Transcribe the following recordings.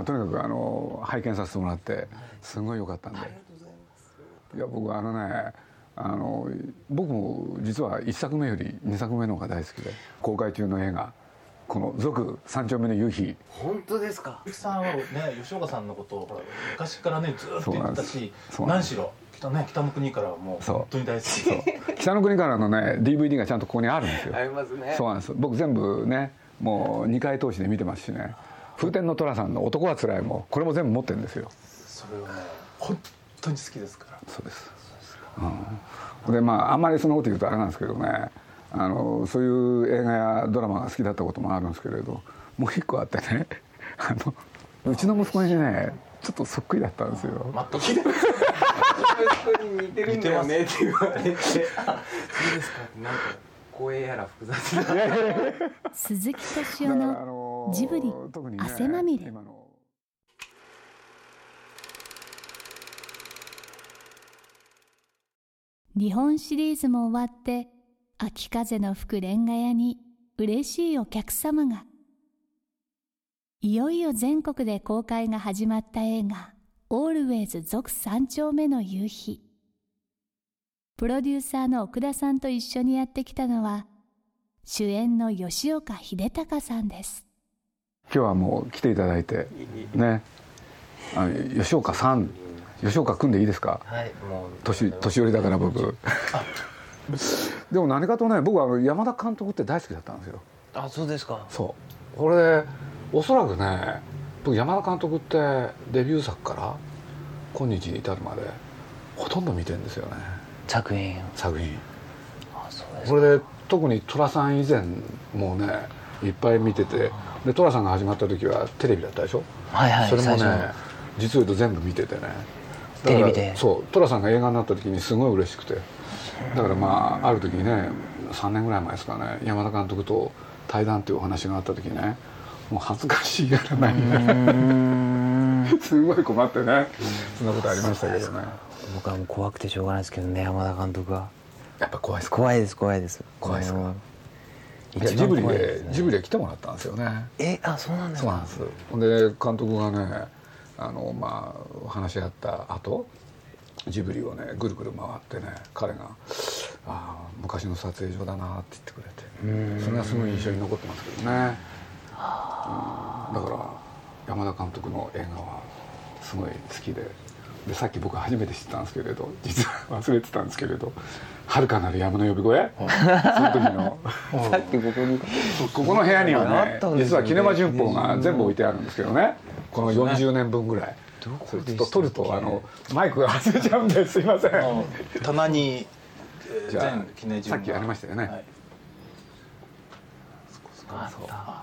まあとにかくあの拝見させてもらってすごい良かったんで。いや僕あのねあの僕も実は1作目より2作目の方が大好きで公開中の映画この「続三丁目の夕日。本当ですか？鈴木さんはね吉岡さんのことを昔からねずーっと言ってたしそうなんです。何しろ北,、ね、北の国からはもう本当に大好き」北の国からのね DVD がちゃんとここにあるんですよ。ありますね。そうなんです。僕全部ねもう2回通しで見てますしね風天の寅さんの「男はつらい」もこれも全部持ってるんですよ。それはね本当に好きですから。そうです、うん、でまああんまりそのこと言うとあれなんですけどね。あのそういう映画やドラマが好きだったこともあるんですけれどもう一個あってね。あのうちの息子にねちょっとそっくりだったんですよ。マットキ似てるんだよねって言われてあそうですかなんか光栄やら複雑な鈴木敏夫のジブリ汗まみれ。日本シリーズも終わって秋風の吹くレンガ屋に嬉しいお客様が。いよいよ全国で公開が始まった映画「オールウェイズ続三丁目の夕日」プロデューサーの奥田さんと一緒にやってきたのは主演の吉岡秀隆さんです今日はもう来ていただいてね。あ吉岡さん吉岡君でいいですか？はいもう。年年寄りだから僕。でも何かとね僕はあの山田監督って大好きだったんですよ。あそうですか。そう。これでおそらくね僕山田監督ってデビュー作から今日に至るまでほとんど見てるんですよね。作品作品。あそうこれで特に寅さん以前もねいっぱい見ててで寅さんが始まった時はテレビだったでしょ、はいはいそれもね実を言うと全部見ててね。テレビで。そう寅さんが映画になった時にすごい嬉しくて。だからまあある時にね3年ぐらい前ですかね山田監督と対談っていうお話があった時にねもう恥ずかしいやらないねすごい困ってね。そんなことありましたけどね。僕はもう怖くてしょうがないですけどね山田監督は。やっぱ怖いですか？怖いです怖いです。怖いですいやジブリでねジブリで来てもらったんですよね。えあそうなんですか？そうなんです。ほんで監督がねあのまあ話し合った後ジブリをねぐるぐる回ってね彼が「ああ昔の撮影所だな」って言ってくれてそれがすごい印象に残ってますけどね、うん、だから山田監督の映画はすごい好きででさっき僕初めて知ったんですけれど実は忘れてたんですけれど「遥かなる山の呼び声」その時の。さっきここに。ここの部屋にはあね。実はキネマ旬報が全部置いてあるんですけどね。この40年分ぐらい。それちょっと取るとあのマイクが外れちゃうんです。いません。棚に全記念あさっきありましたよね、はい。あった。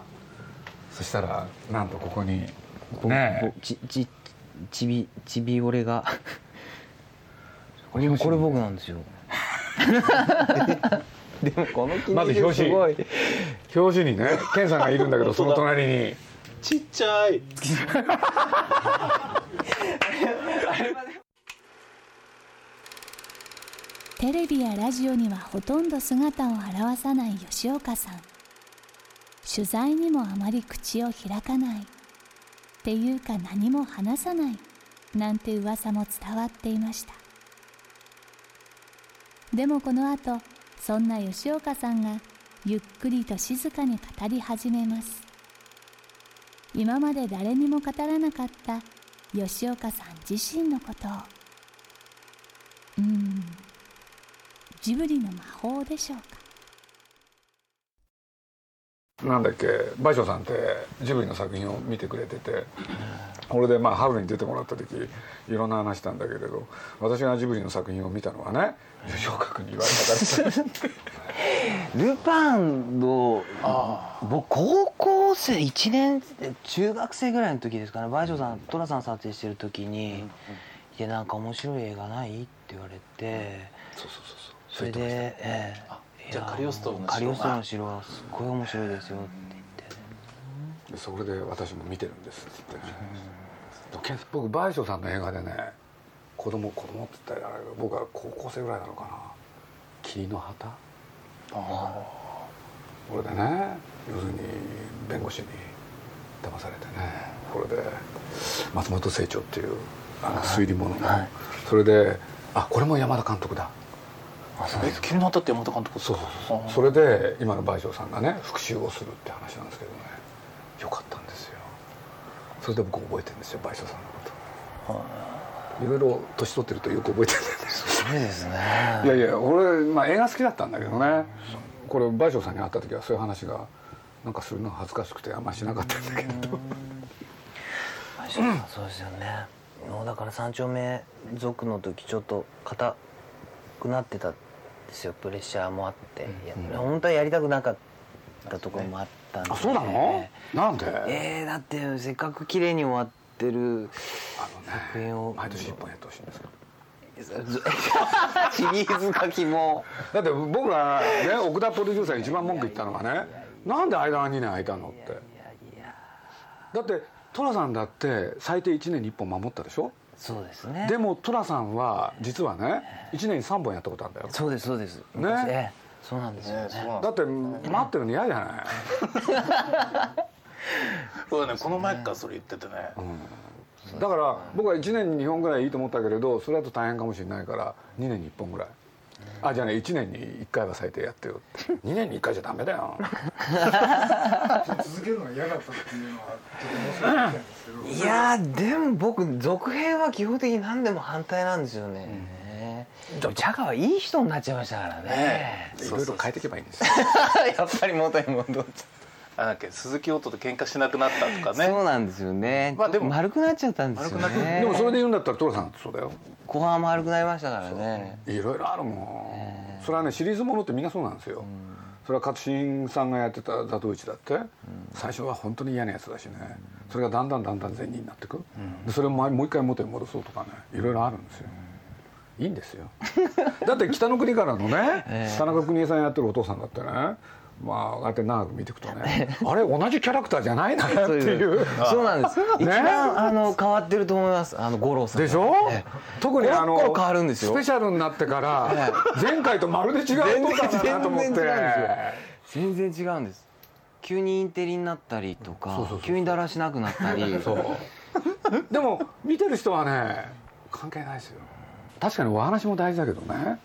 そしたらなんとここにぼねぼちちちびちび俺が。これ僕なんですよでもこの記まず念表紙すごい。表紙。にねケンさんがいるんだけどその隣に。ちっちゃい。テレビやラジオにはほとんど姿を現さない吉岡さん。取材にもあまり口を開かない。っていうか何も話さない。なんて噂も伝わっていましたでもこの後そんな吉岡さんがゆっくりと静かに語り始めます。今まで誰にも語らなかった吉岡さん自身のことを。うーん。ジブリの魔法でしょうか。なんだっけ倍賞さんってジブリの作品を見てくれててこれでまあ春に出てもらった時いろんな話したんだけれど私がジブリの作品を見たのはね吉岡君に言われたからルパンの僕高校生1年中学生ぐらいの時ですかね倍賞さん寅さん撮影してる時に「いやなんか面白い映画ない?」って言われてそうそうそうそう。それで「ええじゃあカリオストロの城が。カリオストロの城はすっごい面白いですよ」って言って。でそれで私も見てるんですってね。けん僕倍賞さんの映画でね子供子供って言ったら僕は高校生ぐらいなのかな「霧の旗」これでね要するに弁護士に騙されてねこれで松本清張っていうあの推理物の、はい。それであこれも山田監督だえ君の旗って山田監督そうそうそう。それで今の倍賞さんがね復讐をするって話なんですけどね。よかったんですよ。それで僕覚えてるんですよ倍賞さんのこと。い。ろいろ年取ってるとよく覚えてるんだよ。ねそうですね。いやいや俺、まあ、映画好きだったんだけどね。これ倍賞さんに会った時はそういう話がなんかするのが恥ずかしくてあんまりしなかったんだけど。倍賞さんそうですよね。もうだから三丁目族の時ちょっと硬くなってたんですよ。プレッシャーもあって、いや本当はやりたくなかったところもあったんであそうなの？なんで？えー、だってせっかく綺麗に終わってる作品を。毎年1本やってほしいんですよ。シリーズ書きも。だって僕がね奥田プロデューサーに一番文句言ったのがねなんで間が2年空いたのって。だって寅さんだって最低1年に1本守ったでしょ？そうですね。でも寅さんは実はね1年に3本やったことあるんだよ。そうですそうです。ね。ええそうなんですよね。だって待ってるの嫌じゃない？そうだねこの前からそれ言っててね、だから僕は1年に2本ぐらいいいと思ったけれどそれだと大変かもしれないから2年に1本ぐらいあじゃあね1年に1回は最低やってよって。2年に1回じゃダメだよ。続けるのが嫌だったっていうのはちょっと面白かったんですけど。いやーでも僕続編は基本的に何でも反対なんですよね、でもジャガはいい人になっちゃいましたからね。いろいろ変えていけばいいんですよ。やっぱり元に戻っちあなんだっけ鈴木音と喧嘩しなくなったとかゃう、ね。そうなんですよね、まあでも。丸くなっちゃったんですよ丸くなねでもそれで言うんだったら寅さんそうだよ後半丸くなりましたからね。いろいろあるもん、それはねシリーズものってみんなそうなんですよ、それは勝新さんがやってた「ザトウイチ」だって、最初は本当に嫌なやつだしね。それがだんだんだんだん善人になってく、でそれをもうもう一回元に戻そうとかね。いろいろあるんですよ、いいんですよ。だって北の国からのね、田中邦衛さんやってるお父さんだってねまああって長く見ていくとね。あれ同じキャラクターじゃないなっていう。そう なんです。一番あの変わってると思います。あの五郎さんがでしょ？ええ。特にあの変わるんですよ。スペシャルになってから前回とまるで違うお父さんだなと思って。全然違うんですよ。全然違うんです急にインテリになったりとか急にだらしなくなったり。そう。でも見てる人はね関係ないですよ。確かにお話も大事だけどね。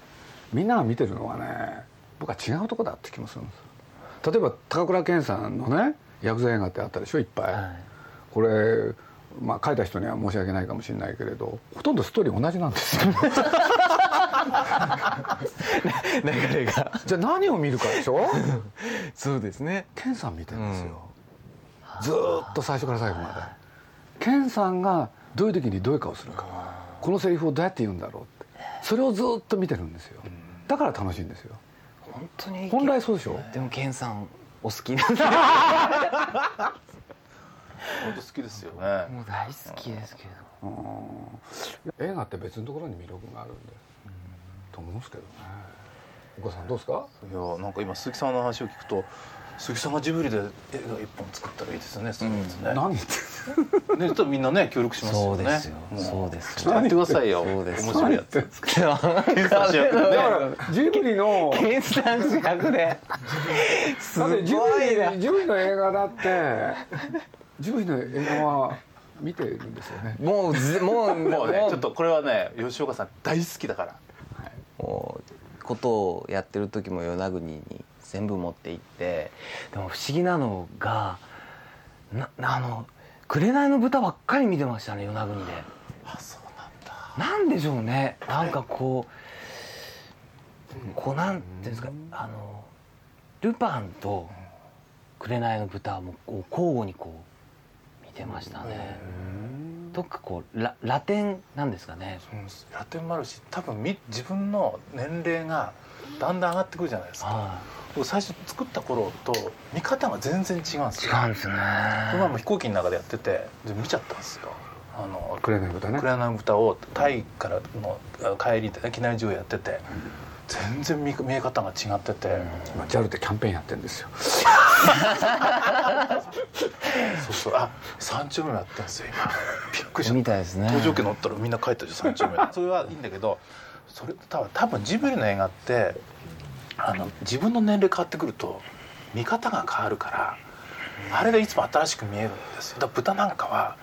みんなが見てるのはね僕は違うとこだって気もするんです例えば高倉健さんのねヤクザ映画ってあったでしょいっぱい、はい。これまあ書いた人には申し訳ないかもしれないけれどほとんどストーリー同じなんですよ。流れが。じゃあ何を見るかでしょ？そうですね。健さん見てるんですよ、ずーっと最初から最後まで。健さんがどういう時にどういう顔するか。このセリフをどうやって言うんだろうって。それをずーっと見てるんですよ。だから楽しいんですよ本当に本来そうでしょ？でもケンさんお好きなんで本当好きですよね。もう大好きですけど。うん。映画って別のところに魅力があるんで。と思うんですけどね。お母さんどうですか？いやなんか今鈴木さんの話を聞くと鈴木さんがジブリで映画一本作ったらいいですよねそうですね,、何言ってねちょっとみんなね協力しますよね。そうですそうですちょっとやってくださいよ。そうです。面白いやつ。だからジブリのケンさん主役ですだってジブリジブリの映画だってジブリの映画は見てるんですよね。もうずもうもうね。ちょっとこれはね吉岡さん大好きだから。もうことをやってる時も与那国に全部持って行ってでも不思議なのがなあの「紅の豚」ばっかり見てましたね与那国であそうなんだ。なんでしょうね。なんかこうこうなんていうんですかあのルパンと紅の豚」もこう交互にこう見てましたね。どっかこうララテンなんですかね。うんラテンもあるし多分み自分の年齢がだんだん上がってくるじゃないですか。最初作った頃と見方が全然違うんですいよ。違うんですね。この前も飛行機の中でやっててで見ちゃったんですよ。あのくれない豚ね。クラナ豚をタイからの帰りでね機内上やってて全然見見え方が違ってて、まあ JAL でキャンペーンやってるんですよ。そうそう。あ三丁目もやってるんですよ今。びっくりした。みたいですね。搭乗券乗ったらみんな帰ったじゃん三丁目。それはいいんだけどそれ多分多分ジブリの映画ってあの自分の年齢変わってくると見方が変わるからあれがいつも新しく見えるんですよ。だから豚なんかは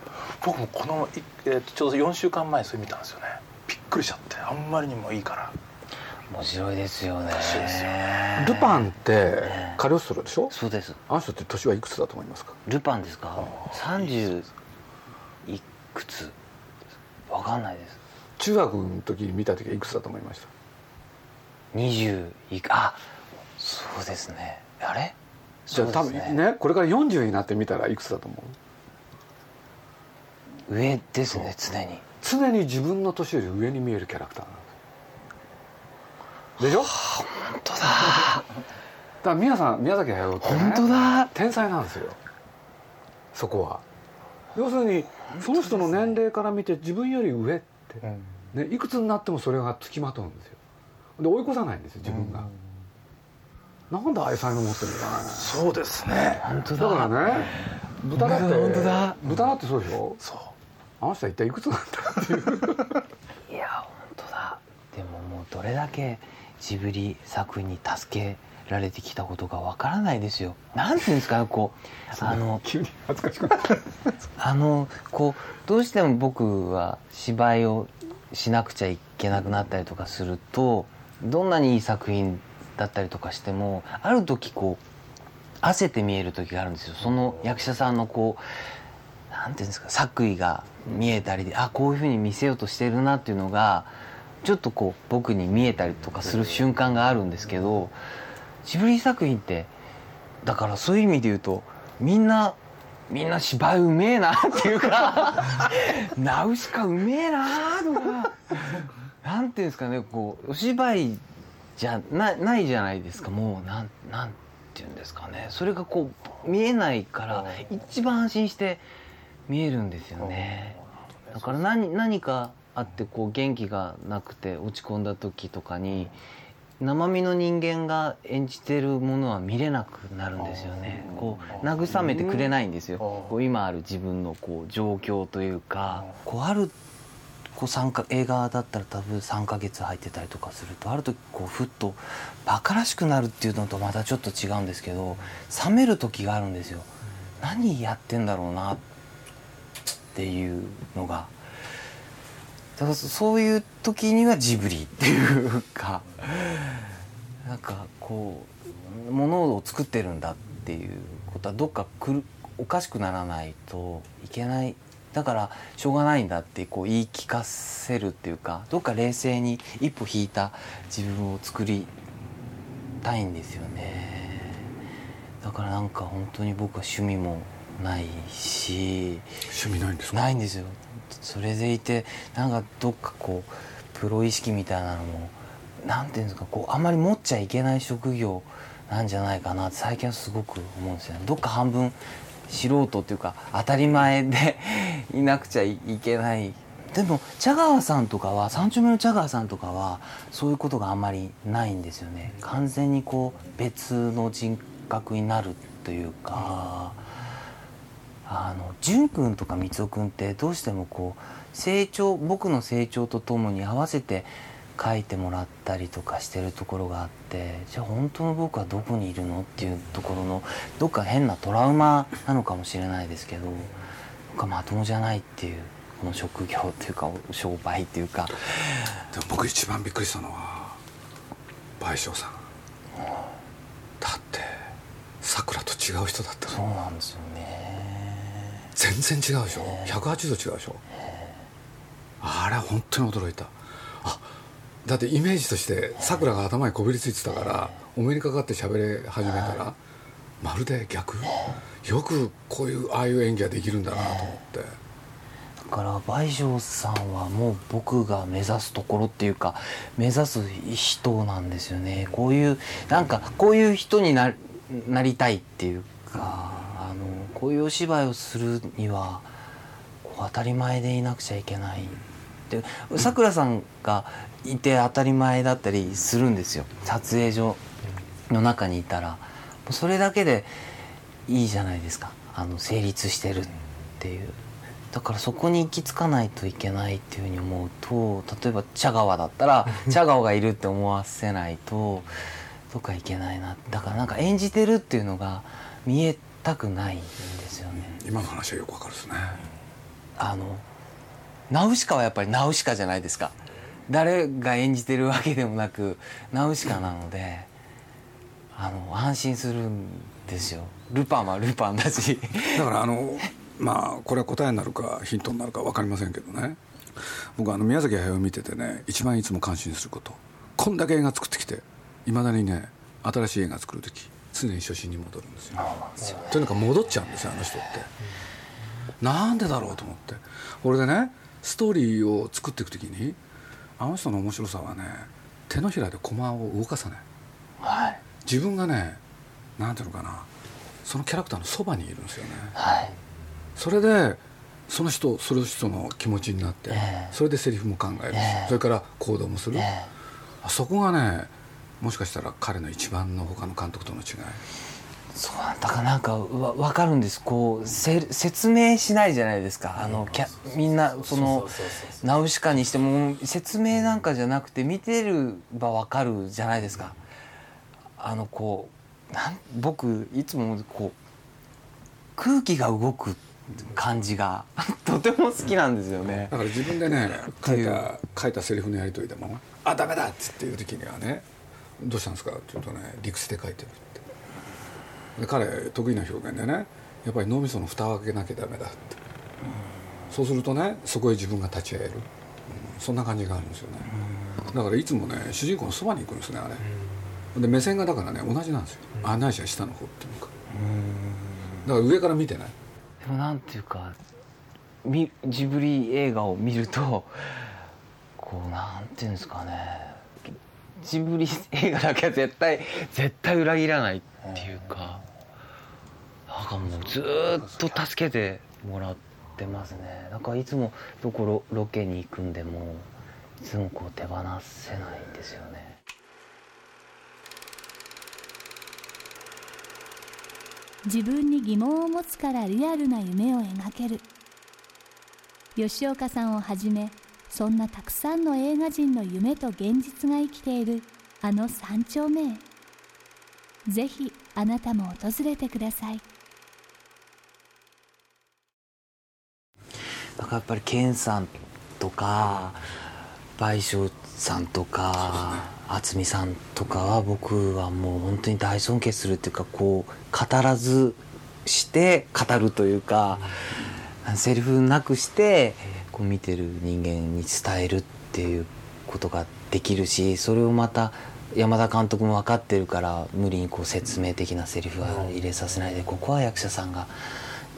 僕もこの、いえーとちょうど4週間前それ見たんですよね。びっくりしちゃってあんまりにもいいから。面白いですよね。面白いですよルパンってカリオストロでしょ？そうです。あの人って年はいくつだと思いますか？ルパンですか？30いくつ？わかんないです中学の時に見た時はいくつだと思いました？20いくあそうですね。あれ？じゃあ多分ねこれから40になってみたらいくつだと思う？上ですね常に。常に自分の年より上に見えるキャラクターなんですでしょ？本当だ。だから宮さん宮崎駿って、ね、本当だ。天才なんですよ。そこは。要するにその人の年齢から見て自分より上って、ね、いくつになってもそれがつきまとうんですよ。で追い越さないんですよ自分が、なんでああいう才能持ってるのかな。そうですね。本当だ。からね。豚だって本当だ。豚だってそうでしょ。そう。あの人は一体いくつなんだっていう。いや本当だ。でももうどれだけジブリ作品に助けられてきたことがわからないですよ。なんていうんですかこうあの急に恥ずかしくなったあのこうどうしても僕は芝居をしなくちゃいけなくなったりとかするとどんなにいい作品だったりとかしてもある時こう焦って見える時があるんですよ。その役者さんのこうなんていうんですか作為が見えたりであこういうふうに見せようとしてるなっていうのがちょっとこう僕に見えたりとかする瞬間があるんですけどジブリ作品ってだからそういう意味で言うとみんなみんな芝居うめえなっていうかナウシカうめえなとかなんていうんですかねこうお芝居じゃなないじゃないですかもうなんなんていうんですかね。それがこう見えないから一番安心して見えるんですよね。だから何何かあってこう元気がなくて落ち込んだ時とかに生身の人間が演じてるものは見れなくなるんですよね。こう慰めてくれないんですよ。こう今ある自分のこう状況というかこうあるこう参加映画だったら多分3ヶ月入ってたりとかするとある時こうふっとバカらしくなるっていうのとまたちょっと違うんですけど冷める時があるんですよ。何やってんだろうなっていうのがだからそういう時にはジブリっていうかなんかこうものを作ってるんだっていうことはどっかくるおかしくならないといけない。だからしょうがないんだってこう言い聞かせるっていうかどっか冷静に一歩引いた自分を作りたいんですよね。だからなんか本当に僕は趣味もないし趣味ないんですか？ないんですよそれでいてなんかどっかこうプロ意識みたいなのもなんていうんですかこうあんまり持っちゃいけない職業なんじゃないかなって最近はすごく思うんですよね。どっか半分素人っていうか当たり前でいなくちゃいけない。でも茶川さんとかは三丁目の茶川さんとかはそういうことがあんまりないんですよね。完全にこう別の人格になるというか、あの淳君とか光雄君ってどうしてもこう成長僕の成長とともに合わせて書いてもらったりとかしてるところがあってじゃあ本当の僕はどこにいるのっていうところのどっか変なトラウマなのかもしれないですけど僕はまともじゃないっていうこの職業っていうか商売っていうかでも僕一番びっくりしたのは倍賞さん。だってさくらと違う人だったそうのなんですよね全然違うでしょ？180度違うでしょ？あれは本当に驚いた。あだってイメージとしてさくらが頭にこびりついてたからお目にかかって喋り始めたらまるで逆？よくこういうああいう演技ができるんだなと思って、だから倍賞さんはもう僕が目指すところっていうか目指す人なんですよね。こういうなんかこういう人にななりたいっていうかこういうお芝居をするにはこう当たり前でいなくちゃいけない。でさくらさんがいて当たり前だったりするんですよ。撮影所の中にいたら。それだけでいいじゃないですか。あの成立してるっていう。だからそこに行き着かないといけないっていうふうに思うと例えば茶川だったら 茶川がいるって思わせないとどっかいけないな。だからなんか演じてるっていうのが見えたくないんですよね。今の話はよくわかるですね。あのナウシカはやっぱりナウシカじゃないですか。誰が演じてるわけでもなくナウシカなのであの安心するんですよ。ルパンはルパンだし。だからあのまあこれは答えになるかヒントになるか分かりませんけどね。僕はあの宮崎駿を見ててね一番いつも感心すること。こんだけ映画作ってきていまだにね新しい映画作る時常に初心に戻るんですよ。とにかく戻っちゃうんですよあの人って。なんでだろうと思って。これでねストーリーを作っていく時にあの人の面白さはね手のひらでコマを動かさない。はい。自分がねなんていうのかなそのキャラクターのそばにいるんですよね。はい。それでその人その人の気持ちになって、ええ。それでセリフも考えるし、ええ。それから行動もする、え。あそこがねもしかしたら彼の一番の他の監督との違い？そうなんだからなんかわ分かるんです。こうせ説明しないじゃないですか。あのキャみんなそのナウシカにしても説明なんかじゃなくて見てるば分かるじゃないですか。あのこうなん僕いつもこう空気が動く感じが とても好きなんですよね。だから自分でね書いた書いたセリフのやり取りでも「あダメだ!」っつっていう時にはね「どうしたんですか?」って言うとね「理屈で書いてる」って。で彼得意な表現でねやっぱり脳みその蓋を開けなきゃダメだって、そうするとねそこへ自分が立ち会える、うんそんな感じがあるんですよね、だからいつもね主人公のそばに行くんですねあれ、で目線がだからね同じなんですよ、案内者下の方っていうか、だから上から見てないでもなんていうかみジブリ映画を見るとこうなんていうんですかねジブリ映画だけは絶対絶対裏切らないっていうかなんかもうずーっと助けてもらってますね。だからいつもどこロロケに行くんでもいつもこう手放せないんですよね。自分に疑問を持つからリアルな夢を描ける。吉岡さんをはじめそんなたくさんの映画人の夢と現実が生きているあの三丁目へ。ぜひあなたも訪れてください。だからやっぱり健さんとか倍賞さんとか渥美さんとかは僕はもう本当に大尊敬するっていうかこう語らずして語るというか、セリフなくしてこう見てる人間に伝えるっていうことができるしそれをまた山田監督も分かってるから無理にこう説明的なセリフは入れさせないでここは役者さんが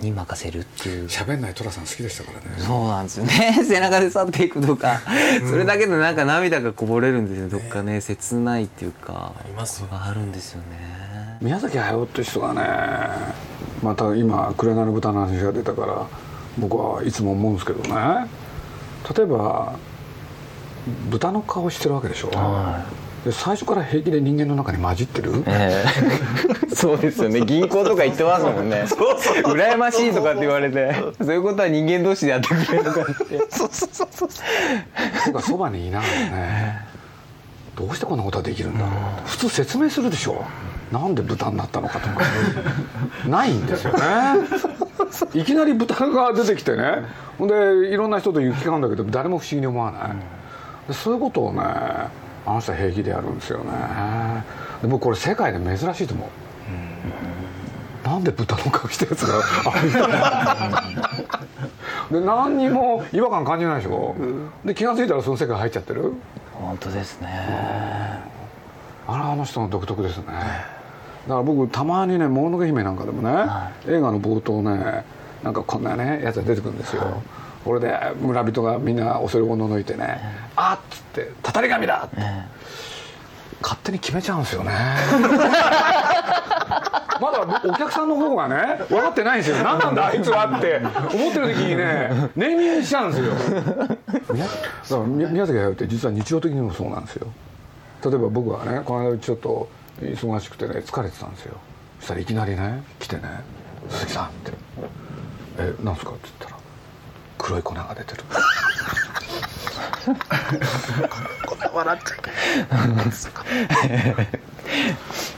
に任せるっていう。喋んない寅さん好きでしたからね。そうなんですよね。背中で去っていくとか、それだけでなんか涙がこぼれるんですよどっかね切ないっていうか。ありますあるんですよね。宮崎駿って人がねまた今「紅の豚」の話が出たから僕はいつも思うんですけどね。例えば豚の顔してるわけでしょ、はで最初から平気で人間の中に混じってる、ええ。そうですよね。銀行とか行ってますもんね。羨ましいとかって言われて。そういうことは人間同士でやってくれとかって。僕はそばにいながらね。どうしてこんなことができるんだろう。普通説明するでしょ。なんで豚になったのかとか。ないんですよねいきなり豚が出てきてね。ほんでいろんな人と行き交うんだけど誰も不思議に思わない、でそういうことをねあの人は平気でやるんですよね。で僕これ世界で珍しいと思う、なんで豚の顔してるやつがあるで何にも違和感感じないでしょ、で気が付いたらその世界入っちゃってる？本当ですね。あれあの人の独特ですねから僕たまにね「もののけ姫」なんかでもね、は映画の冒頭ねなんかこんなねやつが出てくるんですよ、これで村人がみんな恐れをののいてね「あっ!」つって「たたり神だ!」って。え勝手に決めちゃうんですよね。まだお客さんの方がね分かってないんですよ。何なんだあいつはって思ってる時にねネーミングしちゃうんですよ。宮だから宮宮崎駿って実は日常的にもそうなんですよ。例えば僕はねこの間ちょっと忙しくてね疲れてたんですよ。そしたらいきなりね来てね「鈴木さん」って「えなんすか?」って言ったら「黒い粉が出てる」こんな笑って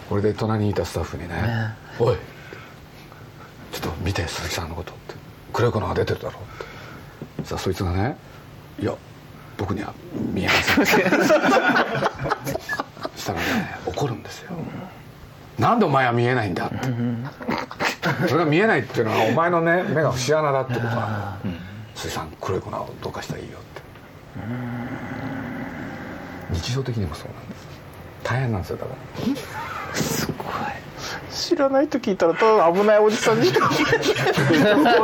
これで隣にいたスタッフにね「おいちょっと見て鈴木さんのこと」って「黒い粉が出てるだろ」ってさあそいつがね「いや僕には見えません」したらね怒るんですよ「なんでお前は見えないんだ」って。それが見えないっていうのはお前のね目が節穴だってことは鈴木さん黒い粉をどうかしたらいいよって。日常的にもそうなんです。大変なんですよだから。すごい。知らないと聞いたらただ危ないおじさんに。しか見えない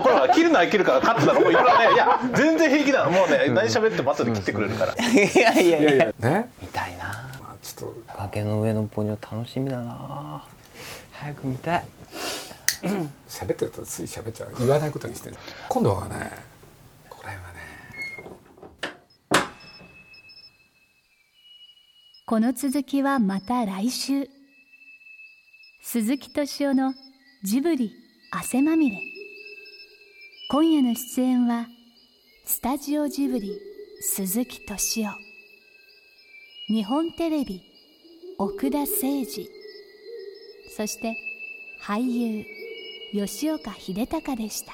これは切るのは切るからカットだろもう。いくらねいや全然平気だ。もうね何喋っても後で切ってくれるから。いやいやいや。いやいや。ね？見たいなと崖の上のポニョ楽しみだな。早く見たい。喋ってるとつい喋っちゃう。言わないことにしてる今度はねこれはね。この続きはまた来週。鈴木敏夫のジブリ汗まみれ。今夜の出演はスタジオジブリ鈴木敏夫。日本テレビ奥田誠二。そして俳優吉岡秀隆でした。